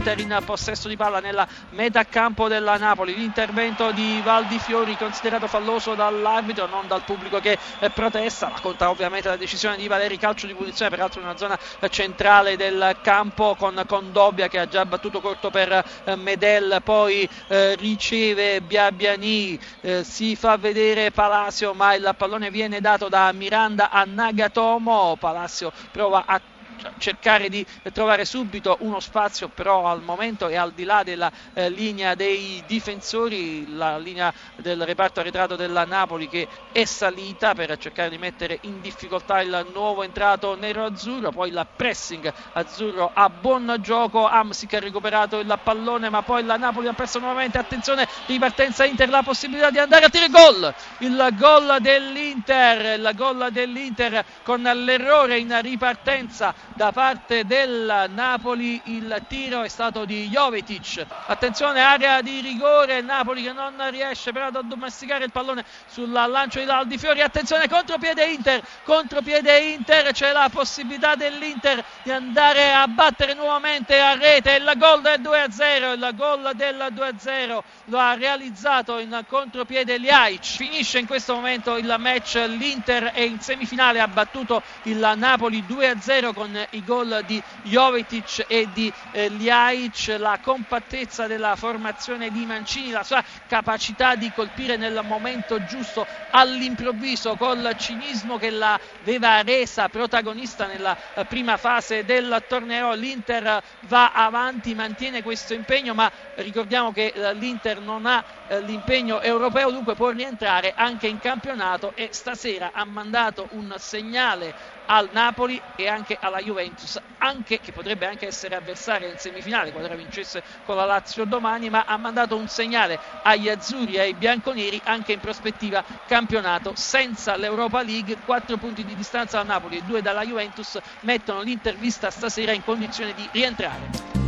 in possesso di palla nella metà campo della Napoli. L'intervento di Valdifiori considerato falloso dall'arbitro, non dal pubblico che protesta. La conta ovviamente la decisione di Valeri, calcio di punizione, peraltro in una zona centrale del campo con, con Dobbia che ha già battuto corto per eh, Medel, poi eh, riceve Biabiani, eh, si fa vedere Palacio ma il pallone viene dato da Miranda a Nagatomo, Palacio prova a cercare di trovare subito uno spazio però al momento e al di là della eh, linea dei difensori la linea del reparto arretrato della Napoli che è salita per cercare di mettere in difficoltà il nuovo entrato nero-azzurro poi il pressing azzurro a buon gioco Amsic ha recuperato il pallone ma poi la Napoli ha perso nuovamente attenzione ripartenza Inter la possibilità di andare a tirare gol il gol dell'Inter il gol dell'Inter con l'errore in ripartenza da parte del Napoli il tiro è stato di Jovetic. Attenzione area di rigore Napoli che non riesce però ad addomesticare il pallone sul lancio di Daldi Fiori. Attenzione contropiede Inter contropiede Inter c'è la possibilità dell'Inter di andare a battere nuovamente a rete il gol del 2-0 il gol del 2-0 lo ha realizzato in contropiede Liaic. Finisce in questo momento il match l'Inter è in semifinale ha battuto il Napoli 2-0 con i gol di Jovetic e di eh, Liaic, la compattezza della formazione di Mancini, la sua capacità di colpire nel momento giusto all'improvviso col cinismo che l'aveva resa protagonista nella eh, prima fase del torneo. L'Inter va avanti, mantiene questo impegno, ma ricordiamo che eh, l'Inter non ha eh, l'impegno europeo, dunque può rientrare anche in campionato e stasera ha mandato un segnale al Napoli e anche alla Juventus, anche, che potrebbe anche essere avversaria in semifinale qualora vincesse con la Lazio domani, ma ha mandato un segnale agli azzurri e ai bianconeri anche in prospettiva campionato senza l'Europa League, 4 punti di distanza dal Napoli e 2 dalla Juventus mettono l'intervista stasera in condizione di rientrare.